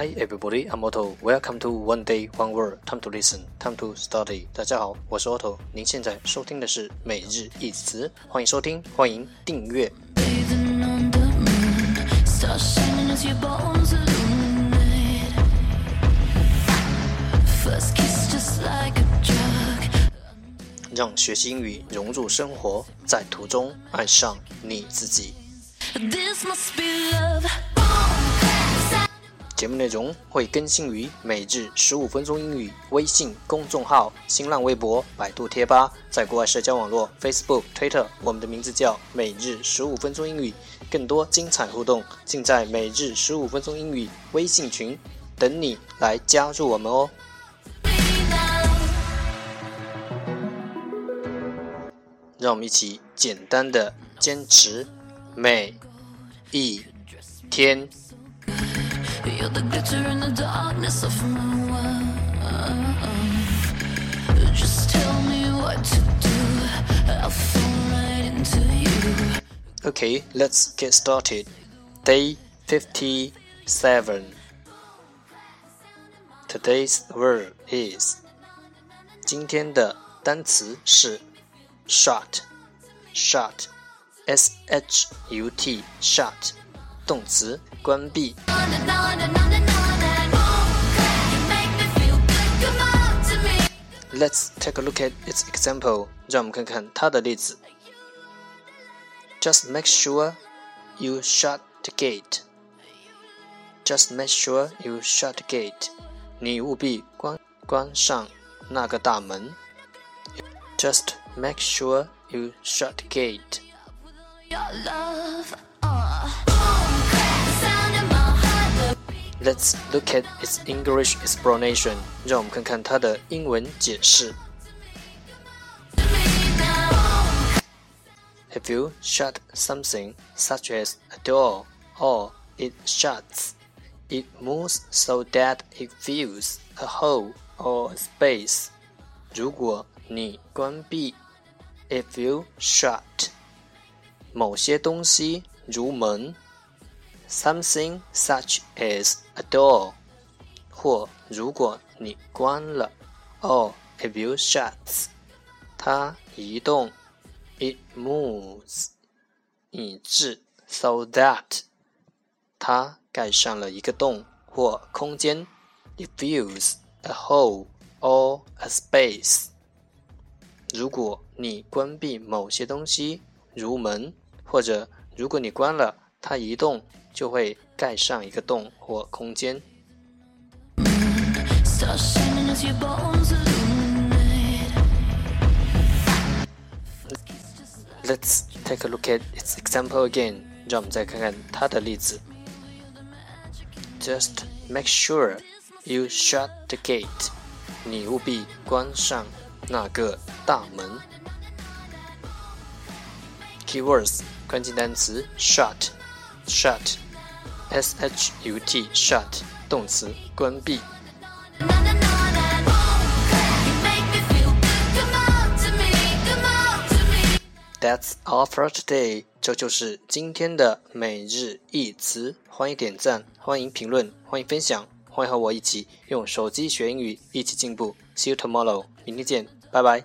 Hi everybody, I'm Otto. Welcome to One Day One Word. Time to listen, time to study. 大家好，我是 Otto。您现在收听的是每日一词，欢迎收听，欢迎订阅。让学习英语融入生活，在途中爱上你自己。节目内容会更新于每日十五分钟英语微信公众号、新浪微博、百度贴吧，在国外社交网络 Facebook、Twitter，我们的名字叫每日十五分钟英语。更多精彩互动尽在每日十五分钟英语微信群，等你来加入我们哦。让我们一起简单的坚持每一天。Okay, let's get started. Day 57. Today's word is 今天的单词是 shut shut s h u t shut 动词关闭。Let's take a look at its example. 让我们看看它的例子。Just make sure you shut the gate. Just make sure you shut the gate. 你务必关关上那个大门。Just make sure you shut the gate. Let's look at its English explanation. 让我们看看它的英文解释。If you shut something, such as a door, or it shuts, it moves so that it fills a hole or a space. 如果你关闭，if you shut 某些东西，如门。 Something such as a door，或如果你关了，or if you shuts，它移动，it moves，以致 so that，它盖上了一个洞或空间，it fills a hole or a space。如果你关闭某些东西，如门，或者如果你关了，它移动。就会盖上一个洞或空间。Let's take a look at its example again。让我们再看看它的例子。Just make sure you shut the gate。你务必关上那个大门。Keywords 关键单词 shut。 Shut s h u t shut 动词关闭。That's all for today。这就是今天的每日一词。欢迎点赞，欢迎评论，欢迎分享，欢迎和我一起用手机学英语，一起进步。See you tomorrow。明天见，拜拜。